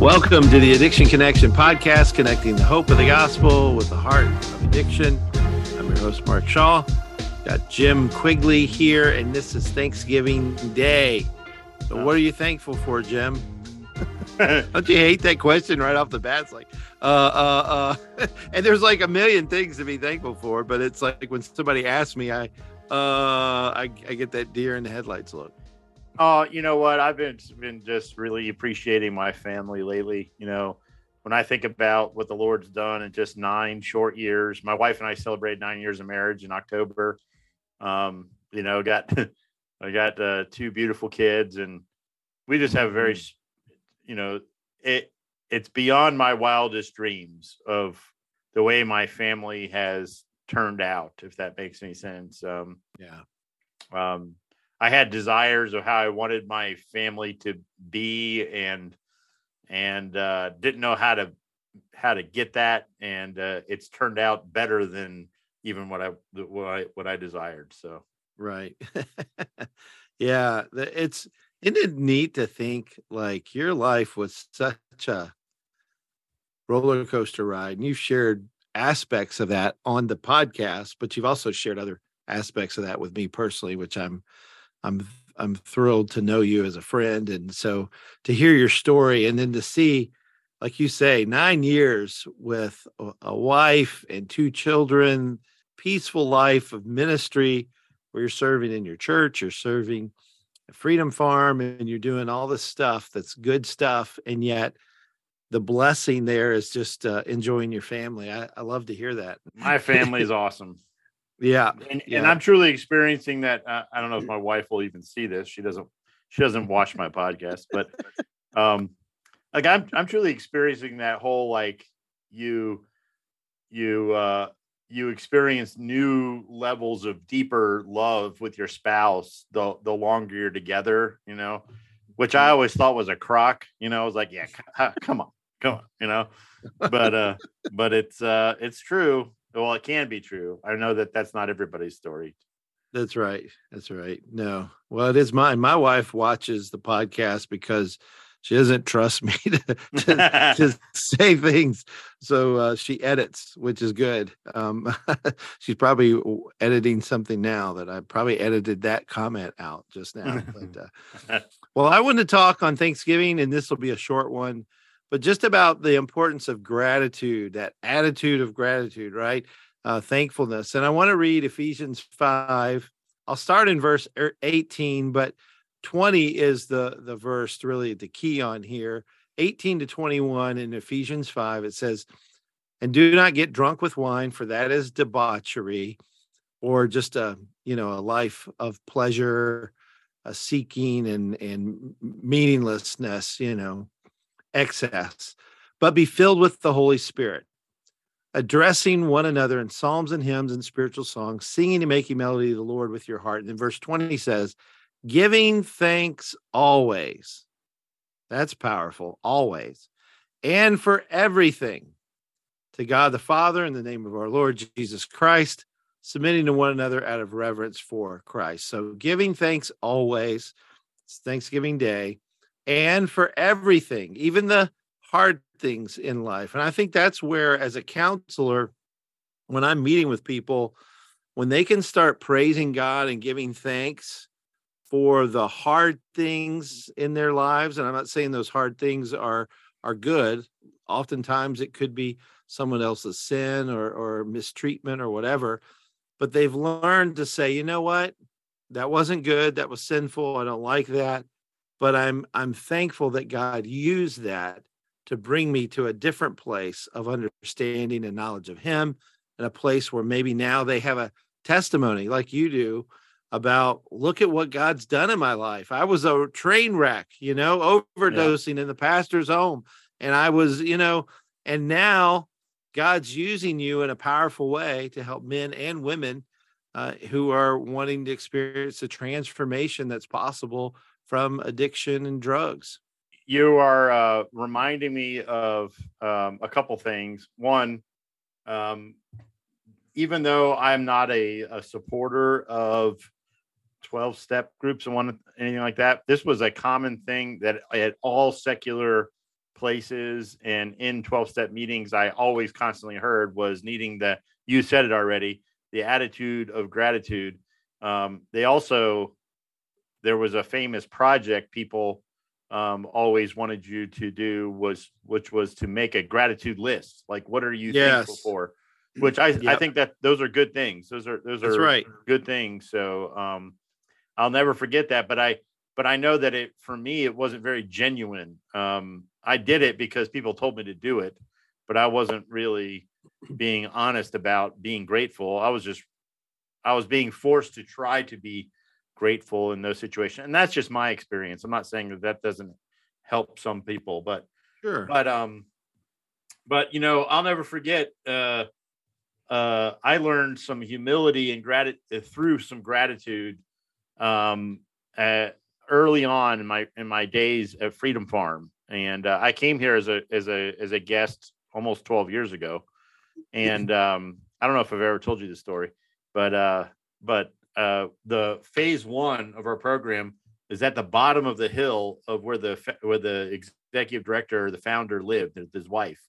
Welcome to the Addiction Connection podcast, connecting the hope of the gospel with the heart of addiction. I'm your host, Mark Shaw. Got Jim Quigley here, and this is Thanksgiving Day. So, what are you thankful for, Jim? Don't you hate that question right off the bat? It's like, uh, uh, uh, and there's like a million things to be thankful for, but it's like when somebody asks me, I, uh, I, I get that deer in the headlights look. Oh, you know what? I've been been just really appreciating my family lately. You know, when I think about what the Lord's done in just nine short years, my wife and I celebrated nine years of marriage in October. Um, you know, got I got uh, two beautiful kids, and we just have a very, Mm-hmm. you know, it it's beyond my wildest dreams of the way my family has turned out. If that makes any sense. Um, Yeah. um, I had desires of how I wanted my family to be, and and uh, didn't know how to how to get that, and uh, it's turned out better than even what I what I what I desired. So Right. yeah. It's, isn't it neat to think like your life was such a roller coaster ride and you've shared aspects of that on the podcast, but you've also shared other aspects of that with me personally, which I'm, I'm, I'm thrilled to know you as a friend. And so to hear your story and then to see, like you say, nine years with a, wife and two children, peaceful life of ministry where you're serving in your church, you're serving Freedom Farm, and you're doing all this stuff that's good stuff. And yet the blessing there is just uh, enjoying your family. I, I love to hear that. my family is awesome, Yeah. and, and I'm truly experiencing that. Uh, I don't know if my wife will even see this. She doesn't. She doesn't watch my podcast, but um, like I'm I'm truly experiencing that whole like you you uh you experience new levels of deeper love with your spouse the the longer you're together, you know, which I always thought was a crock, you know, I was like, yeah, come on, come on, you know, but uh but it's uh it's true. Well, it can be true. I know that that's not everybody's story. That's right. That's right. No. Well, it is mine. My wife watches the podcast because she doesn't trust me to, to, to say things. So uh, she edits, which is good. Um, she's probably editing something now that I probably edited that comment out just now. But, uh, well, I want to talk on Thanksgiving, and this will be a short one, but just about the importance of gratitude, that attitude of gratitude, right? Uh, thankfulness. And I want to read Ephesians 5. I'll start in verse er- 18, but 20 is the the verse really the key on here 18 to 21 in ephesians 5 it says and do not get drunk with wine for that is debauchery or just a you know a life of pleasure a seeking and and meaninglessness you know excess but be filled with the holy spirit addressing one another in psalms and hymns and spiritual songs singing and making melody to the lord with your heart and then verse 20 says giving thanks always. That's powerful, always. And for everything to God the Father in the name of our Lord Jesus Christ, submitting to one another out of reverence for Christ. So giving thanks always. It's Thanksgiving Day. And for everything, even the hard things in life. And I think that's where, as a counselor, when I'm meeting with people, when they can start praising God and giving thanks for the hard things in their lives and i'm not saying those hard things are are good. Oftentimes it could be someone else's sin or or mistreatment or whatever but they've learned to say you know what? That wasn't good. That was sinful. I don't like that but i'm i'm thankful that god used that to bring me to a different place of understanding and knowledge of him and a place where maybe now they have a testimony like you do about look at what God's done in my life. I was a train wreck, you know, overdosing in the pastor's home. And I was, you know, and now God's using you in a powerful way to help men and women uh, who are wanting to experience the transformation that's possible from addiction and drugs. You are uh, reminding me of um, a couple things. One, um, even though I'm not a, a supporter of 12 step groups and one anything like that, this was a common thing that at all secular places and in 12 step meetings i always constantly heard was needing the you said it already the attitude of gratitude um, they also there was a famous project people um, always wanted you to do was which was to make a gratitude list. Like what are you yes. thankful for? Which i yep. i think that those are good things. Those are those That's are right. good things. So um i'll never forget that. But i but i know that it for me it wasn't very genuine. Um i did it because people told me to do it but i wasn't really being honest about being grateful. I was just i was being forced to try to be grateful in those situations. And that's just my experience. I'm not saying that that doesn't help some people, but sure. But um, but you know, I'll never forget. Uh, uh, I learned some humility and gratitude uh, through some gratitude um, at, early on in my in my days at Freedom Farm, and uh, I came here as a as a as a guest almost 12 years ago, and um, I don't know if I've ever told you this story, but uh, but uh, the phase one of our program is at the bottom of the hill of where the where the executive director or the founder lived with his wife.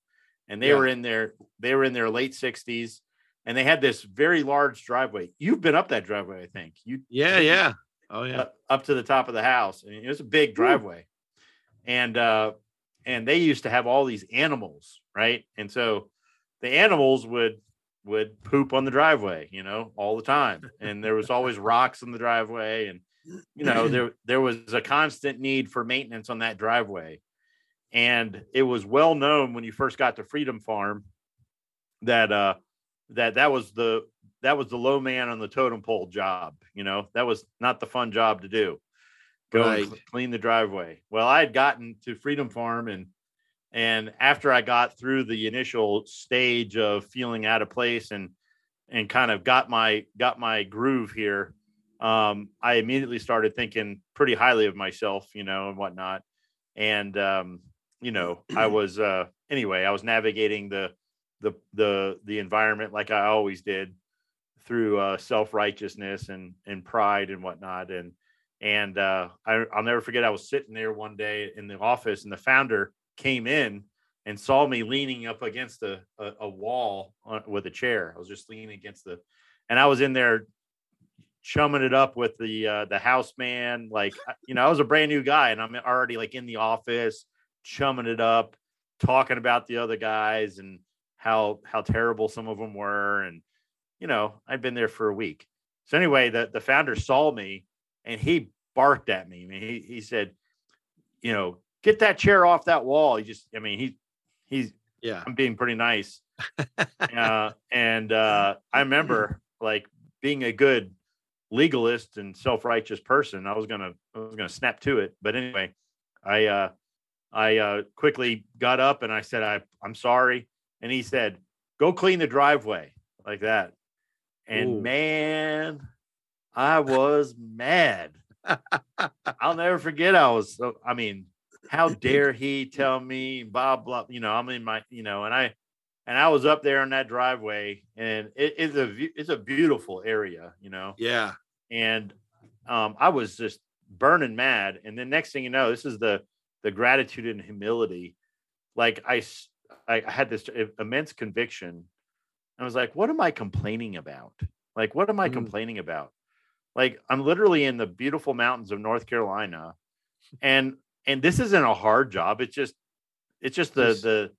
And they yeah. were in their they were in their late 60s and they had this very large driveway. You've been up that driveway i think. You yeah yeah. Oh yeah. Up, up to the top of the house. And it was a big driveway. Ooh. and uh and they used to have all these animals right? And so the animals would would poop on the driveway, you know, all the time. And there was always rocks in the driveway. And, you know, there there was a constant need for maintenance on that driveway. And it was well known when you first got to Freedom Farm that uh that that was the that was the low man on the totem pole job, you know, that was not the fun job to do. Go right. and clean the driveway. Well, I had gotten to Freedom Farm and and after I got through the initial stage of feeling out of place and and kind of got my got my groove here, um, I immediately started thinking pretty highly of myself, you know, and whatnot. And um, you know, I was uh, anyway, I was navigating the the the the environment like I always did through uh, self righteousness and and pride and whatnot. And and uh, I, I'll never forget. I was sitting there one day in the office, and the founder came in and saw me leaning up against a, a, a wall with a chair. I was just leaning against the, and I was in there chumming it up with the uh, the house man. Like you know, I was a brand new guy, and I'm already like in the office chumming it up, talking about the other guys and how how terrible some of them were, and you know, I'd been there for a week. So anyway, the the founder saw me and he barked at me. I mean, he he said, you know, get that chair off that wall. He just, I mean, he, he's, yeah, I'm being pretty nice. uh, and uh, I remember like being a good legalist and self-righteous person. I was gonna, I was gonna snap to it. But anyway, I, uh, I uh, quickly got up and I said, I, I'm sorry. And he said, go clean the driveway like that. And Ooh. man, I was mad. I'll never forget. I was so, I mean, how dare he tell me blah blah you know i'm in my you know and i and i was up there in that driveway and it's a it's a beautiful area you know? Yeah. And um i was just burning mad and then next thing you know this is the the gratitude and humility. Like i i had this immense conviction. I was like what am i complaining about? Like what am i mm. complaining about? Like i'm literally in the beautiful mountains of north carolina and and this isn't a hard job. It's just, it's just the it's, the,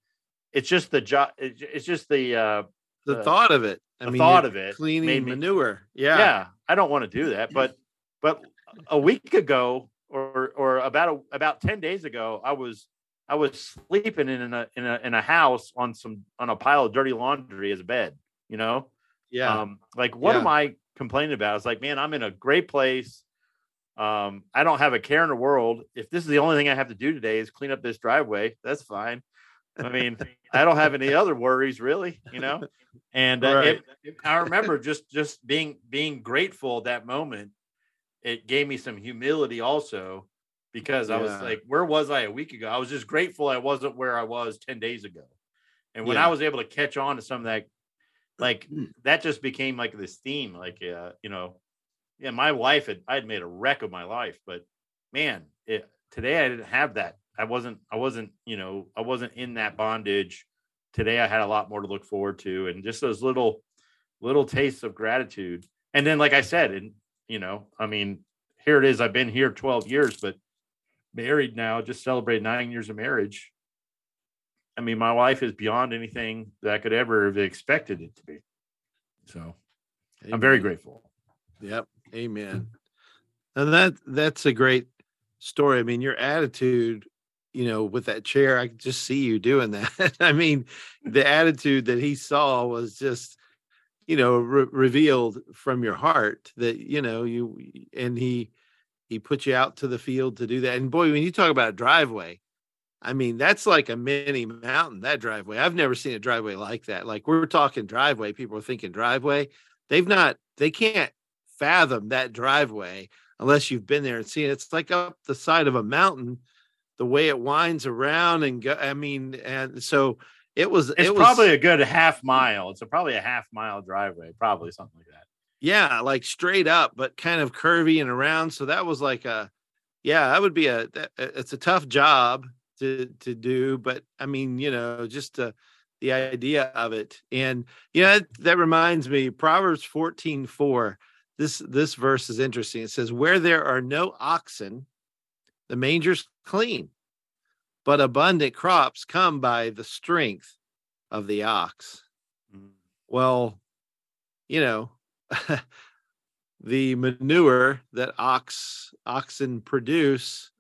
it's just the job. It's just the uh, the, the thought of it. I the mean, thought of it, cleaning manure. Yeah, yeah. I don't want to do that, but but a week ago or or about a, about ten days ago, I was I was sleeping in a in a in a house on some on a pile of dirty laundry as a bed. You know, yeah. Um, like what yeah. am I complaining about? It's like, man, I'm in a great place. Um, I don't have a care in the world. If this is the only thing I have to do today is clean up this driveway, that's fine. I mean, I don't have any other worries really, you know. And uh, right. it, it, I remember just just being being grateful that moment. It gave me some humility also because I was like, where was I a week ago? I was just grateful I wasn't where I was 10 days ago. And when yeah. I was able to catch on to some of that, like mm. that just became like this theme, like, uh, you know, yeah, my wife had I had made a wreck of my life, but man, it, today I didn't have that I wasn't, I wasn't, you know, I wasn't in that bondage. Today I had a lot more to look forward to, and just those little, little tastes of gratitude. And then, like I said, and you know, I mean, here it is. I've been here 12 years, but married now, just celebrated nine years of marriage. I mean, my wife is beyond anything that I could ever have expected it to be. So Amen. I'm very grateful. Yep. Amen. And that that's a great story. I mean, your attitude, you know, with that chair, I could just see you doing that. I mean, the attitude that he saw was just, you know, re- revealed from your heart that, you know, you and he he put you out to the field to do that. And boy, when you talk about a driveway, I mean, that's like a mini mountain, that driveway. I've never seen a driveway like that. Like we're talking driveway, people are thinking driveway. They've not, they can't fathom that driveway unless you've been there and seen it. It's like up the side of a mountain, the way it winds around and go. I mean, and so it was. It's it probably a good half mile. It's a, probably a half mile driveway, probably something like that. Yeah, like straight up, but kind of curvy and around. So that was like a, yeah, that would be a. It's a tough job to to do, but I mean, you know, just uh, the idea of it, and you know, that, that reminds me, Proverbs fourteen four this this verse is interesting. It says, "Where there are no oxen, the manger's clean, but abundant crops come by the strength of the ox." Mm. Well, you know, the manure that ox oxen produce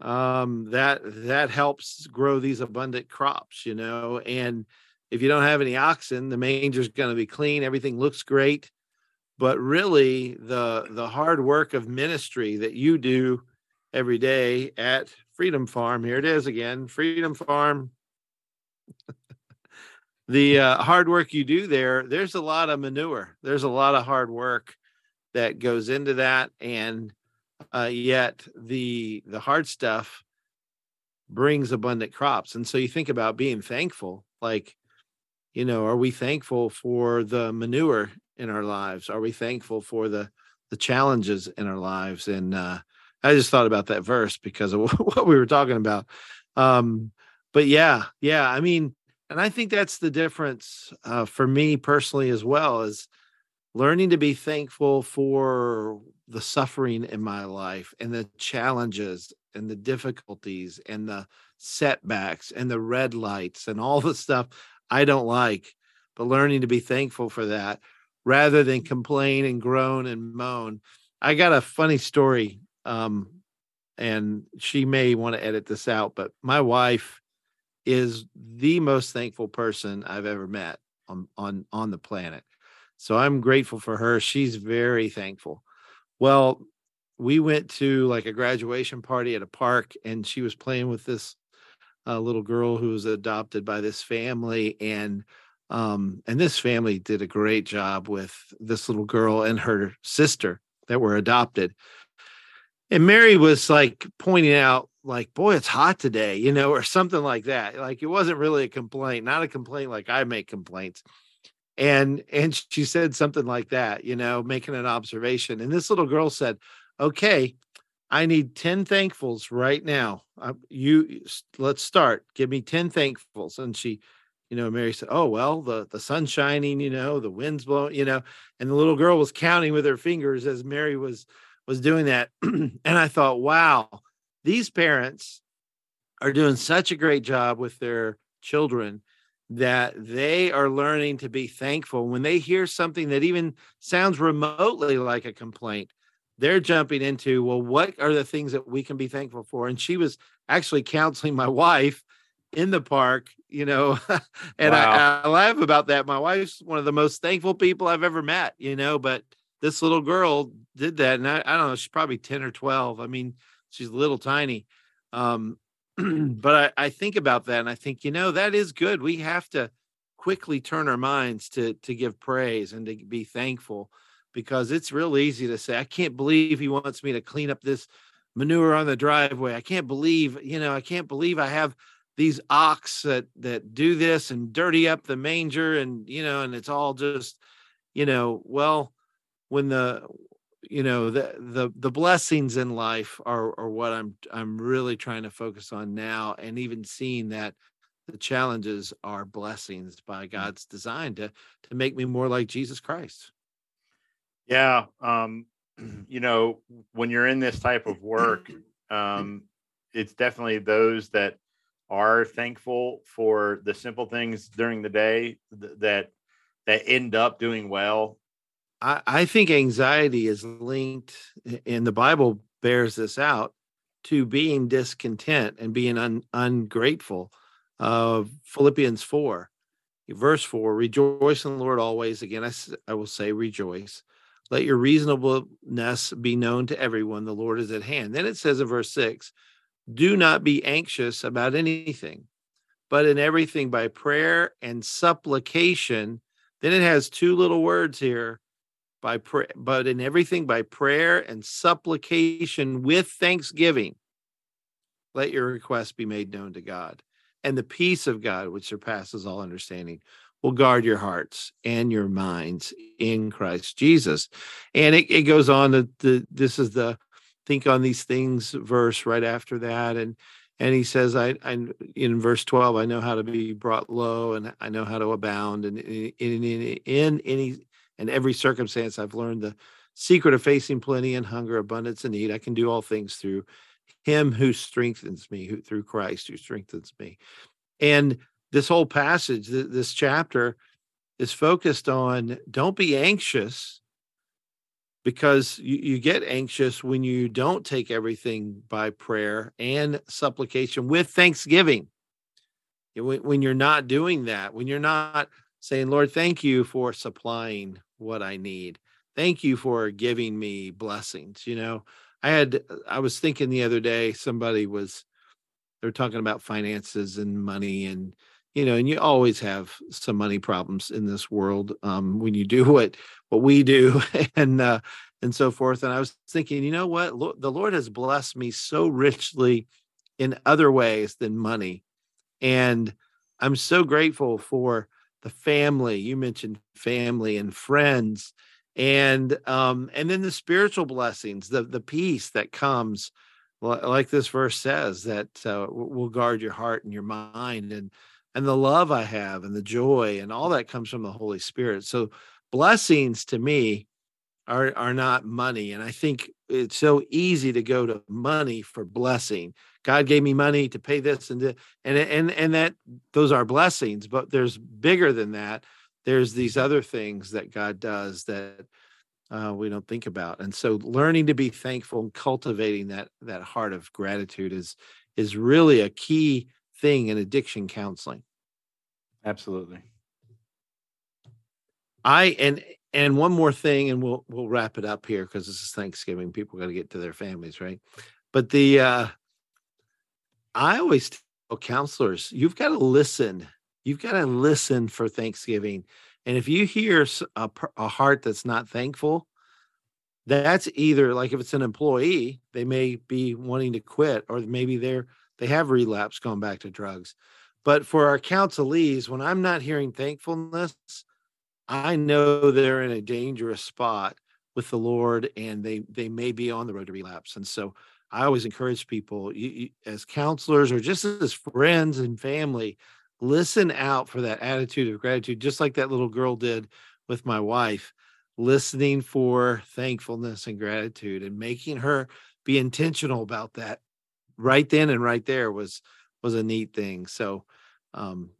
um that that helps grow these abundant crops you know and if you don't have any oxen the manger's going to be clean everything looks great but really the the hard work of ministry that you do every day at freedom farm here it is again freedom farm. The uh, hard work you do there there's a lot of manure there's a lot of hard work that goes into that and uh, yet the the hard stuff brings abundant crops and so you think about being thankful like you know are we thankful for the manure in our lives? Are we thankful for the the challenges in our lives? And uh, I just thought about that verse because of what we were talking about. Um, but yeah, yeah, I mean, and I think that's the difference uh, for me personally as well is learning to be thankful for the suffering in my life and the challenges and the difficulties and the setbacks and the red lights and all the stuff I don't like, but learning to be thankful for that rather than complain and groan and moan. I got a funny story, um, and she may want to edit this out, but my wife is the most thankful person I've ever met on on on the planet. So I'm grateful for her. She's very thankful. Well, we went to like a graduation party at a park, and she was playing with this uh, little girl who was adopted by this family, and um, and this family did a great job with this little girl and her sister that were adopted. And Mary was like pointing out, like, boy, it's hot today, you know, or something like that. Like it wasn't really a complaint, not a complaint like I make complaints. And and she said something like that, you know, making an observation. And this little girl said, Okay, I need 10 thankfuls right now. Uh, you let's start. Give me 10 thankfuls. And she you know, Mary said, "Oh well, the the sun's shining, you know, the wind's blowing, you know," and the little girl was counting with her fingers as Mary was was doing that, and I thought, "Wow, these parents are doing such a great job with their children that they are learning to be thankful when they hear something that even sounds remotely like a complaint." They're jumping into, well, what are the things that we can be thankful for? And she was actually counseling my wife in the park, you know, and wow. I, I laugh about that. My wife's one of the most thankful people I've ever met, you know, but this little girl did that. And I, I don't know, she's probably 10 or 12. I mean, she's little tiny. Um, but I, I think about that and I think, you know, that is good. We have to quickly turn our minds to to give praise and to be thankful because it's real easy to say, I can't believe he wants me to clean up this manure on the driveway. I can't believe, you know, I can't believe I have these ox that that do this and dirty up the manger and you know and it's all just you know well when the you know the the the blessings in life are are what i'm i'm really trying to focus on now and even seeing that the challenges are blessings by Mm. god's design to to make me more like jesus christ Yeah. Um, you know, when you're in this type of work, um, it's definitely those that are thankful for the simple things during the day th- that that end up doing well. i i think anxiety is linked and the bible bears this out to being discontent and being un, ungrateful uh philippians 4 verse 4 rejoice in the lord always. Again I, I will say rejoice. Let your reasonableness be known to everyone. The lord is at hand. Then it says in verse 6 do not be anxious about anything but in everything by prayer and supplication. Then it has two little words here by prayer but in everything by prayer and supplication with thanksgiving. Let your requests be made known to god and the peace of god which surpasses all understanding will guard your hearts and your minds in christ jesus. And it, it goes on that the this is the think on these things verse right after that and and he says i i in verse 12 i know how to be brought low and i know how to abound and in in, in, in any and every circumstance i've learned the secret of facing plenty and hunger abundance and need. I can do all things through him who strengthens me who through christ who strengthens me. And this whole passage th- this chapter is focused on don't be anxious because you, you get anxious when you don't take everything by prayer and supplication with thanksgiving. When, when you're not doing that when you're not saying lord thank you for supplying what i need. Thank you for giving me blessings you know? I had i was thinking the other day somebody was they're talking about finances and money and you know and you always have some money problems in this world um, when you do what what we do and uh, and so forth and i was thinking you know what? The lord has blessed me so richly in other ways than money and i'm so grateful for the family you mentioned family and friends and um and then the spiritual blessings the the peace that comes like this verse says that uh, will guard your heart and your mind and and the love i have and the joy and all that comes from the holy spirit. So blessings to me are are not money. And i think it's so easy to go to money for blessing. God gave me money to pay this and th- and and and that those are blessings but there's bigger than that. There's these other things that god does that uh, we don't think about. And so learning to be thankful and cultivating that that heart of gratitude is is really a key thing in addiction counseling Absolutely. I and and one more thing, and we'll we'll wrap it up here because this is Thanksgiving. People got to get to their families, right? But the uh I always tell counselors, you've got to listen. You've got to listen for Thanksgiving. And if you hear a, a heart that's not thankful, that's either like if it's an employee, they may be wanting to quit, or maybe they're they have relapsed, gone back to drugs. But for our counselees, when I'm not hearing thankfulness, I know they're in a dangerous spot with the Lord and they they may be on the road to relapse. And so I always encourage people you, you, as counselors or just as friends and family, listen out for that attitude of gratitude, just like that little girl did with my wife, listening for thankfulness and gratitude and making her be intentional about that right then and right there was was a neat thing. So um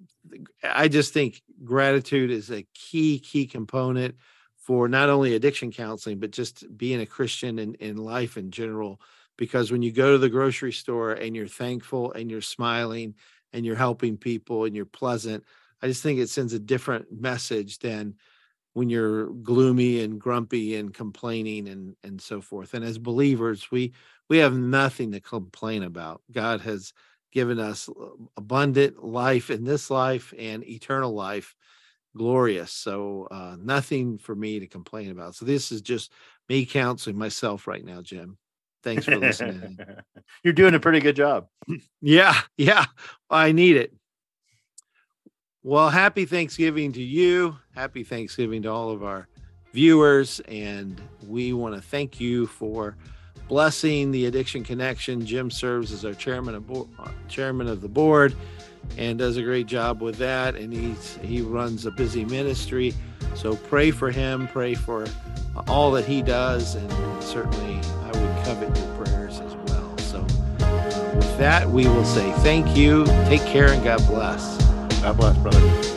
I just think gratitude is a key, key component for not only addiction counseling, but just being a Christian in, in life in general. Because when you go to the grocery store and you're thankful and you're smiling and you're helping people and you're pleasant, I just think it sends a different message than when you're gloomy and grumpy and complaining and and so forth. And as believers, we we have nothing to complain about. God has given us abundant life in this life and eternal life glorious. So uh nothing for me to complain about. So this is just me counseling myself right now jim. Thanks for listening You're doing a pretty good job. yeah yeah i need it. Well happy thanksgiving to you. Happy thanksgiving to all of our viewers. And we want to thank you for blessing the Addiction Connection. Jim serves as our chairman of bo- uh, chairman of the board and does a great job with that. And he's he runs a busy ministry. So pray for him. Pray for all that he does, and certainly I would covet your prayers as well. So uh, with that, we will say thank you. Take care and God bless. God bless, brother.